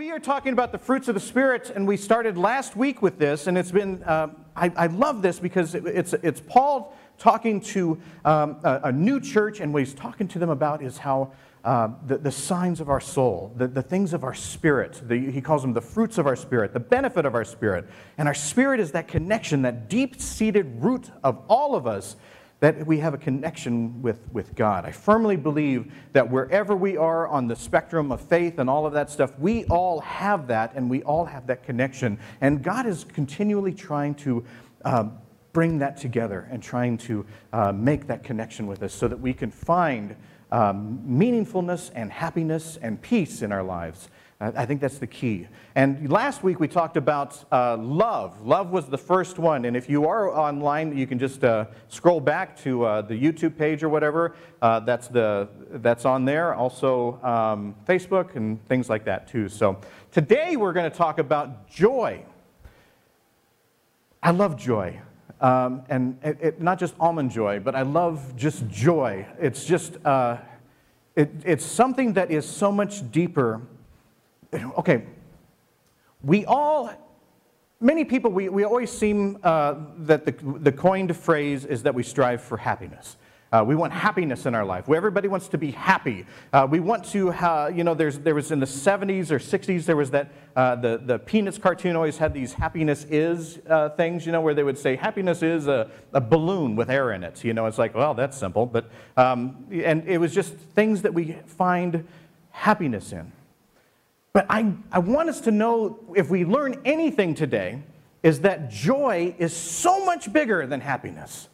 we are talking about the fruits of the Spirit, and we started last week with this, and it's been, uh, I, I, love this because it, it's, it's Paul talking to um, a, a, new church, and what he's talking to them about is how uh, the, the signs of our soul, the, the things of our spirit, the, he calls them the fruits of our spirit, the benefit of our spirit. And our spirit is that connection, that deep seated root of all of us that we have a connection with, with God. I firmly believe that wherever we are on the spectrum of faith and all of that stuff, we all have that and we all have that connection. And God is continually trying to uh, bring that together and trying to uh, make that connection with us so that we can find um, meaningfulness and happiness and peace in our lives. I think that's the key. And last week we talked about uh, love. Love was the first one. And if you are online, you can just uh, scroll back to uh, the YouTube page or whatever. Uh, that's, the, that's on there. Also, um, Facebook and things like that, too. So today we're going to talk about joy. I love joy. Um, and it, it, not just almond joy, but I love just joy. It's just, uh, it, it's something that is so much deeper okay, we all, many people, we, we always seem uh, that the, the coined phrase is that we strive for happiness. Uh, we want happiness in our life. Everybody wants to be happy. Uh, we want to, uh, you know, there's, there was in the 70s or 60s, there was that, uh, the, the Peanuts cartoon always had these happiness is uh, things, you know, where they would say happiness is a, a balloon with air in it. You know, it's like, well, that's simple. But, um, and it was just things that we find happiness in. But I, I want us to know if we learn anything today, is that joy is so much bigger than happiness.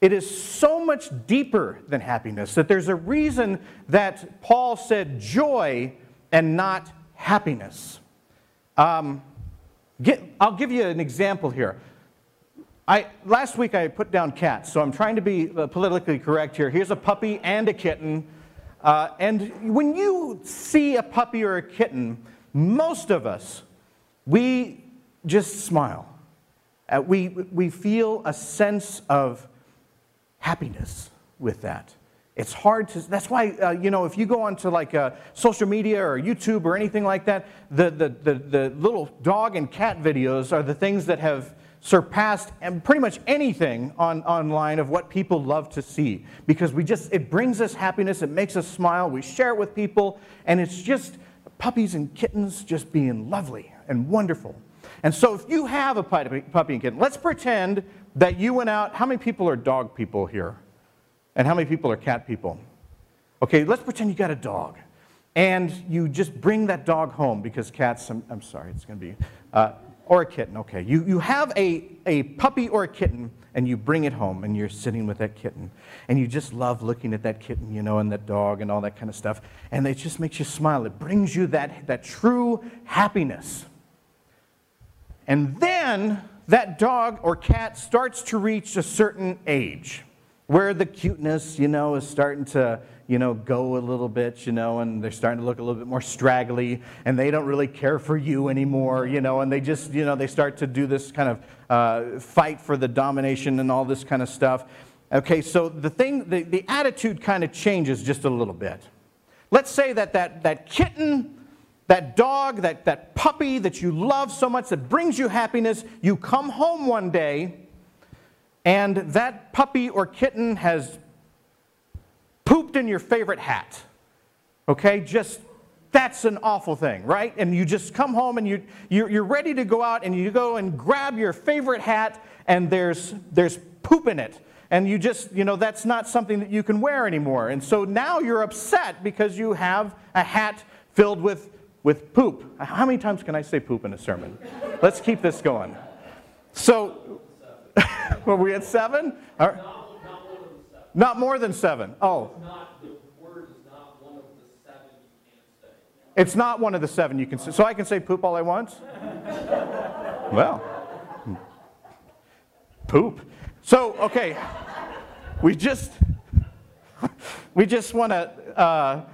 It is so much deeper than happiness that there's a reason that Paul said joy and not happiness. Um, get, I'll give you an example here. I, last week I put down cats, so I'm trying to be uh, politically correct here. Here's a puppy and a kitten. Uh, and when you see a puppy or a kitten, most of us, we just smile. Uh, we, we feel a sense of happiness with that. It's hard to, that's why, uh, you know, if you go onto like uh, social media or YouTube or anything like that, the, the, the, the little dog and cat videos are the things that have surpassed and pretty much anything on, online of what people love to see. Because we just it brings us happiness it makes us smile we share it with people and it's just puppies and kittens just being lovely and wonderful. And so if you have a puppy and kitten let's pretend that you went out how many people are dog people here? And how many people are cat people? Okay let's pretend you got a dog and you just bring that dog home because cats i'm, I'm sorry it's going to be uh, or a kitten, okay. You, you have a, a puppy or a kitten and you bring it home and you're sitting with that kitten and you just love looking at that kitten, you know, and that dog and all that kind of stuff. And it just makes you smile. It brings you that, that true happiness. And then that dog or cat starts to reach a certain age where the cuteness, you know, is starting to you know, go a little bit, you know, and they're starting to look a little bit more straggly, and they don't really care for you anymore, you know, and they just, you know, they start to do this kind of uh, fight for the domination and all this kind of stuff. Okay, so the thing, the, the attitude kind of changes just a little bit. Let's say that that, that kitten, that dog, that, that puppy that you love so much that brings you happiness, you come home one day, and that puppy or kitten has pooped in your favorite hat. Okay, just that's an awful thing, right? And you just come home and you, you're, you're ready to go out and you go and grab your favorite hat and there's, there's poop in it. And you just, you know, that's not something that you can wear anymore. And so now you're upset because you have a hat filled with, with poop. How many times can I say poop in a sermon? Let's keep this going. So, were we at seven? All right. Not more than seven. Oh. It's not one of the seven you can say. So I can say poop all I want? well, poop. So, okay, we just, we just want to, uh,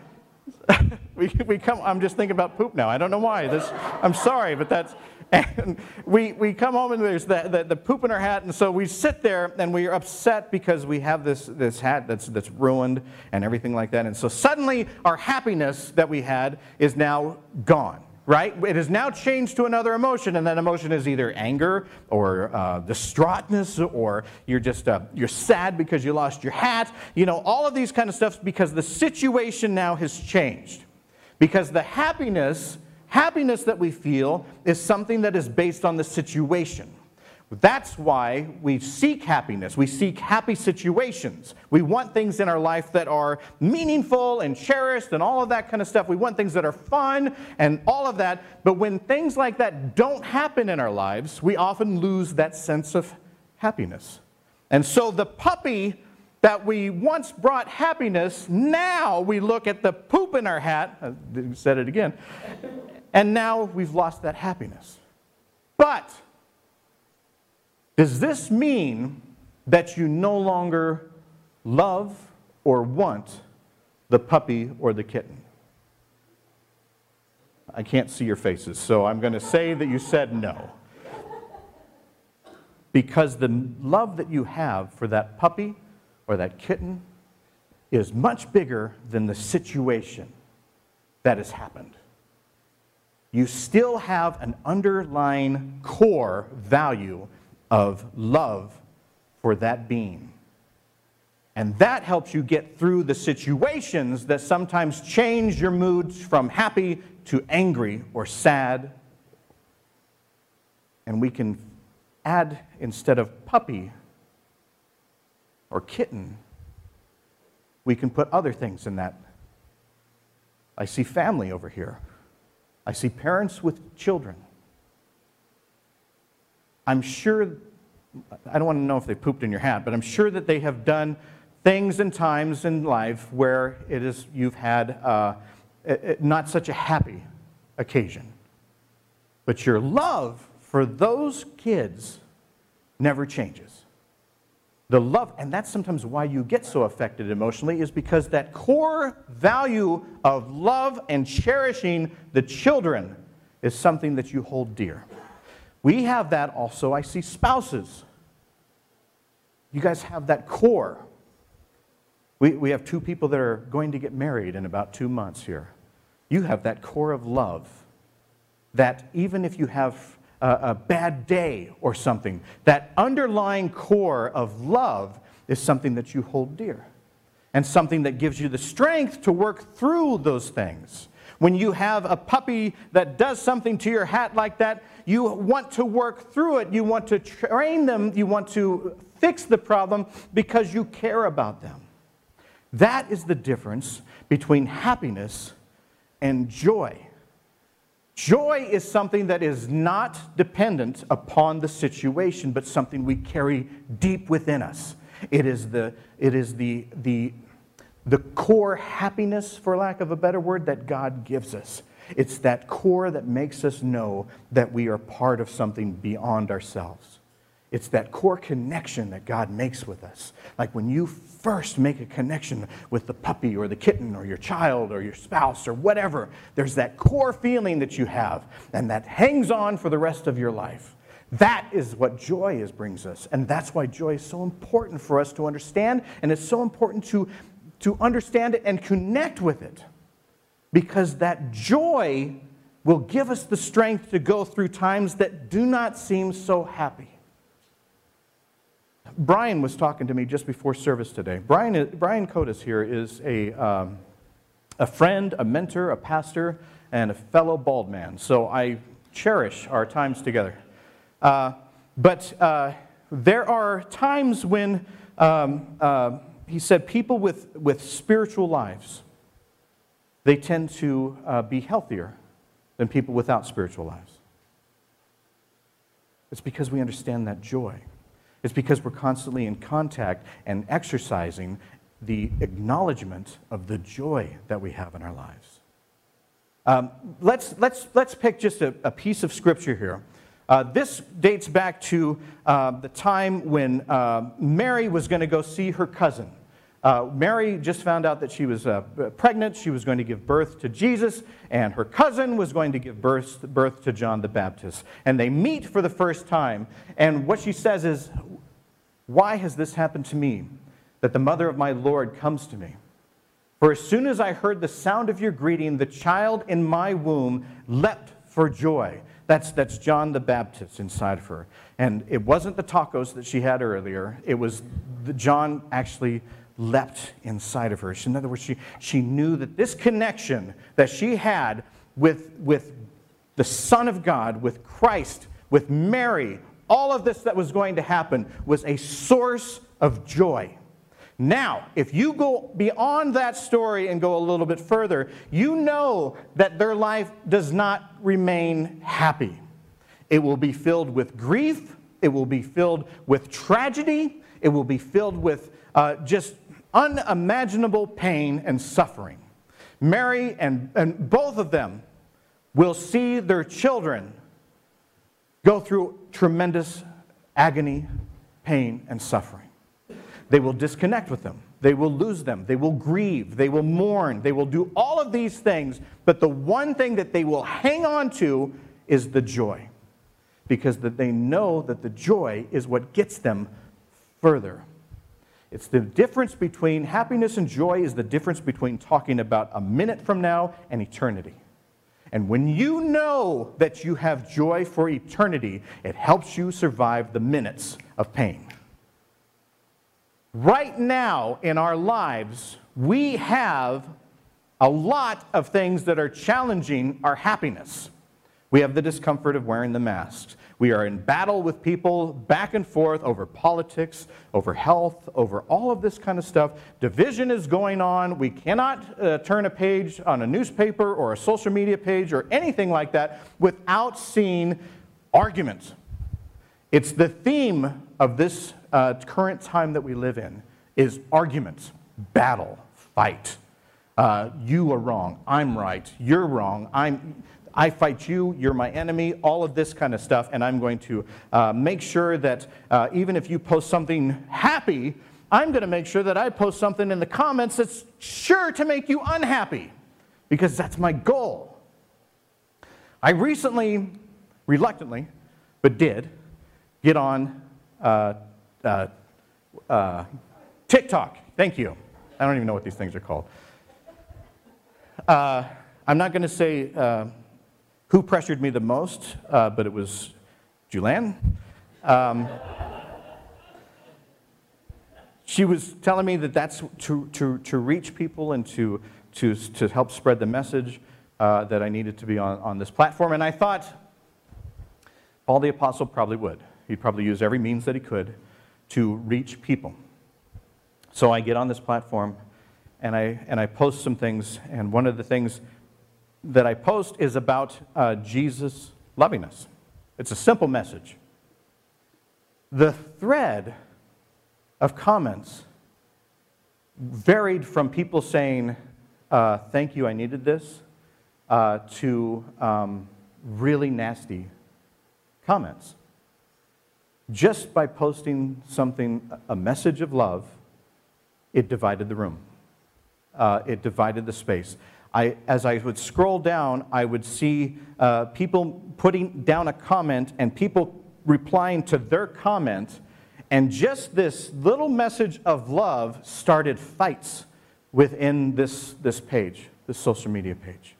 we, we come, I'm just thinking about poop now. I don't know why. This, I'm sorry, but that's, and we, we come home and there's the, the, the, poop in our hat, and so we sit there and we are upset because we have this, this hat that's, that's ruined and everything like that. And so suddenly our happiness that we had is now gone. right? It has now changed to another emotion, and that emotion is either anger or uh, distraughtness, or you're just uh, you're sad because you lost your hat. You know, all of these kind of stuff because the situation now has changed. Because the happiness, happiness that we feel is something that is based on the situation. That's why we seek happiness. We seek happy situations. We want things in our life that are meaningful and cherished and all of that kind of stuff. We want things that are fun and all of that. But when things like that don't happen in our lives, we often lose that sense of happiness. And so the puppy that we once brought happiness, now we look at the poop in our hat, I said it again, and now we've lost that happiness. But does this mean that you no longer love or want the puppy or the kitten? I can't see your faces, so I'm going to say that you said no. Because the love that you have for that puppy or that kitten is much bigger than the situation that has happened. You still have an underlying core value of love for that being. And that helps you get through the situations that sometimes change your moods from happy to angry or sad. And we can add, instead of puppy or kitten, we can put other things in that. I see family over here. I see parents with children. I'm sure, I don't want to know if they pooped in your hat, but I'm sure that they have done things and times in life where it is, you've had uh, it, not such a happy occasion. But your love for those kids never changes. The love, and that's sometimes why you get so affected emotionally, is because that core value of love and cherishing the children is something that you hold dear. We have that also. I see spouses. You guys have that core. We, we have two people that are going to get married in about two months here. You have that core of love that even if you have a, a bad day or something, that underlying core of love is something that you hold dear and something that gives you the strength to work through those things. When you have a puppy that does something to your hat like that, you want to work through it. You want to train them. You want to fix the problem because you care about them. That is the difference between happiness and joy. Joy is something that is not dependent upon the situation, but something we carry deep within us. It is the, it is the, the, the core happiness, for lack of a better word, that God gives us. It's that core that makes us know that we are part of something beyond ourselves. It's that core connection that God makes with us. Like when you first make a connection with the puppy or the kitten or your child or your spouse or whatever, there's that core feeling that you have and that hangs on for the rest of your life. That is what joy is, brings us. And that's why joy is so important for us to understand, and it's so important to, to understand it and connect with it because that joy will give us the strength to go through times that do not seem so happy. Brian was talking to me just before service today. Brian, Brian Cotis here is a, um, a friend, a mentor, a pastor, and a fellow bald man. So I cherish our times together. Uh, but uh, there are times when, um, uh, he said, people with, with spiritual lives they tend to uh, be healthier than people without spiritual lives. It's because we understand that joy. It's because we're constantly in contact and exercising the acknowledgement of the joy that we have in our lives. Um, let's, let's, let's pick just a, a piece of scripture here. Uh, this dates back to uh, the time when uh, Mary was going to go see her cousin. Uh, Mary just found out that she was uh, pregnant. She was going to give birth to Jesus, and her cousin was going to give birth, birth to John the Baptist. And they meet for the first time. And what she says is, Why has this happened to me, that the mother of my Lord comes to me? For as soon as I heard the sound of your greeting, the child in my womb leapt for joy. That's, that's John the Baptist inside of her. And it wasn't the tacos that she had earlier, it was the, John actually leapt inside of her. In other words, she, she knew that this connection that she had with, with the Son of God, with Christ, with Mary, all of this that was going to happen was a source of joy. Now, if you go beyond that story and go a little bit further, you know that their life does not remain happy. It will be filled with grief, it will be filled with tragedy, it will be filled with uh, just unimaginable pain and suffering. Mary and, and both of them will see their children go through tremendous agony, pain, and suffering. They will disconnect with them. They will lose them. They will grieve. They will mourn. They will do all of these things. But the one thing that they will hang on to is the joy. Because that they know that the joy is what gets them further. It's the difference between happiness and joy is the difference between talking about a minute from now and eternity. And when you know that you have joy for eternity, it helps you survive the minutes of pain. Right now in our lives, we have a lot of things that are challenging our happiness. We have the discomfort of wearing the masks. We are in battle with people back and forth over politics, over health, over all of this kind of stuff. Division is going on. We cannot uh, turn a page on a newspaper or a social media page or anything like that without seeing arguments. It's the theme of this uh, current time that we live in is arguments, battle, fight. Uh, you are wrong. I'm right. You're wrong. I'm I fight you, you're my enemy, all of this kind of stuff, and I'm going to uh, make sure that uh, even if you post something happy, I'm going to make sure that I post something in the comments that's sure to make you unhappy, because that's my goal. I recently, reluctantly, but did, get on uh, uh, uh TikTok. Thank you. I don't even know what these things are called. Uh, I'm not going to say uh, who pressured me the most, uh, but it was Julianne. Um, she was telling me that that's to, to, to reach people and to, to, to help spread the message uh, that I needed to be on, on this platform. And I thought Paul the Apostle probably would. He'd probably use every means that he could to reach people. So I get on this platform and I, and I post some things. And one of the things that I post is about uh, Jesus loving us. It's a simple message. The thread of comments varied from people saying, uh, Thank you, I needed this, uh, to um, really nasty comments. Just by posting something, a message of love, it divided the room. Uh, it divided the space. I, as I would scroll down, I would see uh, people putting down a comment and people replying to their comment. And just this little message of love started fights within this, this page, this social media page.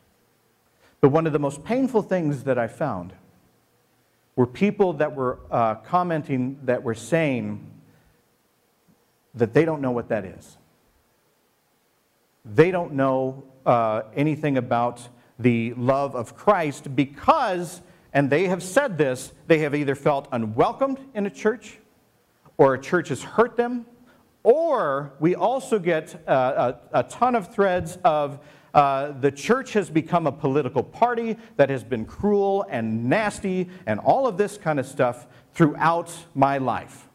But one of the most painful things that I found were people that were uh, commenting that were saying that they don't know what that is. They don't know uh, anything about the love of Christ because, and they have said this, they have either felt unwelcomed in a church, or a church has hurt them, or we also get uh, a, a, ton of threads of uh, the church has become a political party that has been cruel and nasty and all of this kind of stuff throughout my life.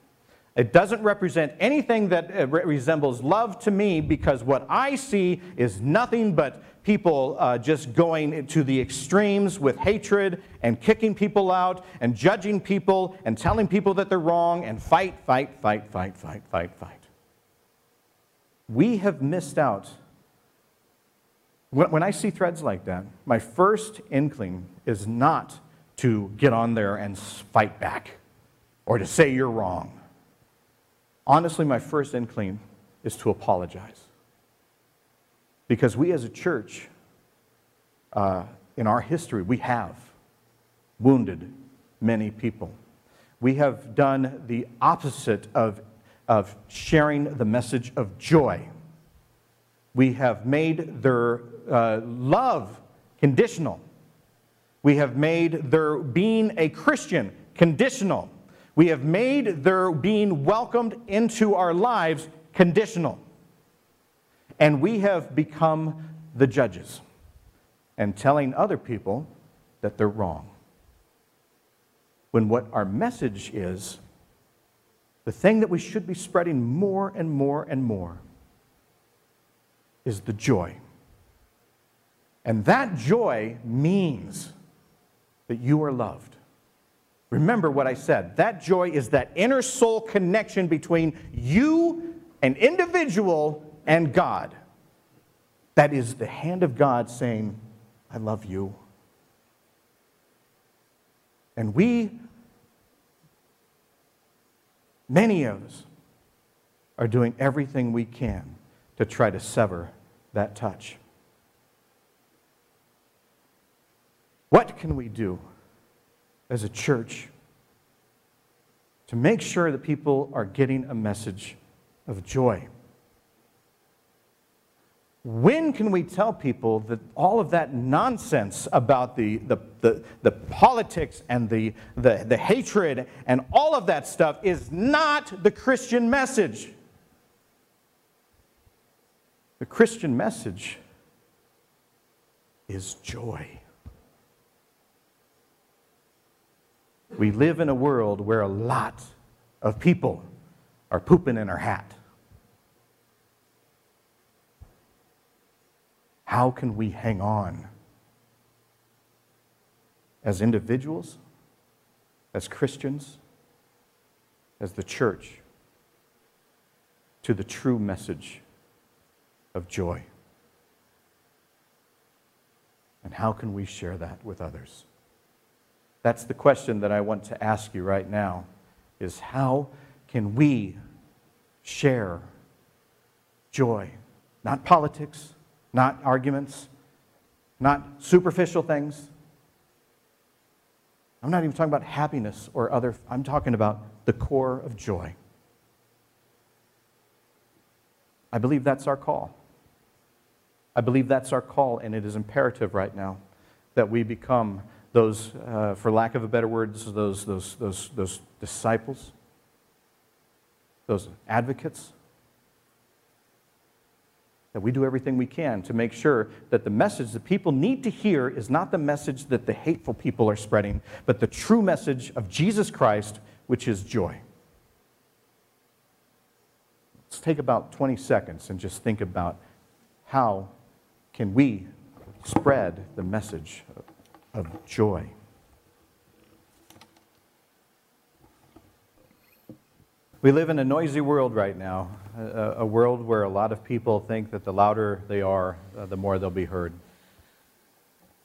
It doesn't represent anything that uh, resembles love to me because what I see is nothing but people uh, just going to the extremes with hatred and kicking people out and judging people and telling people that they're wrong and fight, fight, fight, fight, fight, fight, fight. We have missed out. When I see threads like that, my first inkling is not to get on there and fight back or to say you're wrong honestly, my first inkling is to apologize. Because we as a church, uh, in our history, we have. wounded many people. We have done the opposite of, of sharing the message of joy. We have made their uh, love conditional. We have made their being a Christian conditional. We have made their being welcomed into our lives conditional. And we have become the judges and telling other people that they're wrong. When what our message is, the thing that we should be spreading more and more and more is the joy. And that joy means that you are loved. Remember what I said. That joy is that inner soul connection between you, an individual, and God. That is the hand of God saying, I love you. And we, many of us, are doing everything we can to try to sever that touch. What can we do as a church to make sure that people are getting a message of joy? When can we tell people that all of that nonsense about the, the, the, the politics and the, the, the hatred and all of that stuff is not the Christian message? The Christian message is joy. We live in a world where a lot of people are pooping in our hat. How can we hang on as individuals, as Christians, as the church to the true message of joy? And how can we share that with others? That's the question that I want to ask you right now is how can we share joy? Not politics, not arguments, not superficial things. I'm not even talking about happiness or other, I'm talking about the core of joy. I believe that's our call. I believe that's our call, and it is imperative right now that we become those, uh, for lack of a better word, those, those, those, those disciples, those advocates that we do everything we can to make sure that the message that people need to hear is not the message that the hateful people are spreading, but the true message of Jesus Christ, which is joy. Let's take about 20 seconds and just think about how can we spread the message of joy. We live in a noisy world right now, a, a, world where a lot of people think that the louder they are, uh, the more they'll be heard.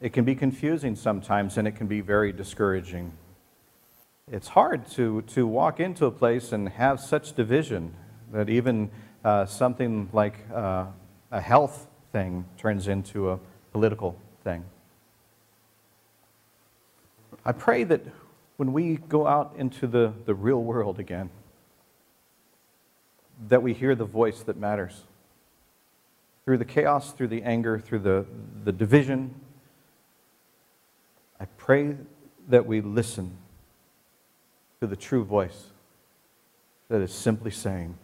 It can be confusing sometimes and it can be very discouraging. It's hard to, to walk into a place and have such division that even uh, something like uh, a health thing turns into a political thing. I pray that when we go out into the, the real world again, that we hear the voice that matters. Through the chaos, through the anger, through the, the division, I pray that we listen to the true voice that is simply saying,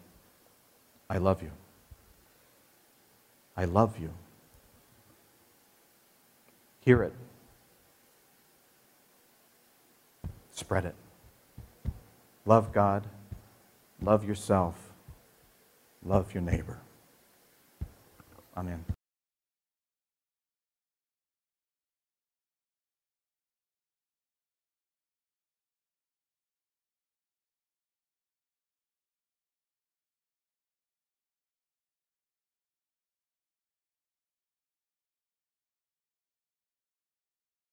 I love you. I love you. Hear it. Spread it. Love God. Love yourself. Love your neighbor. Amen.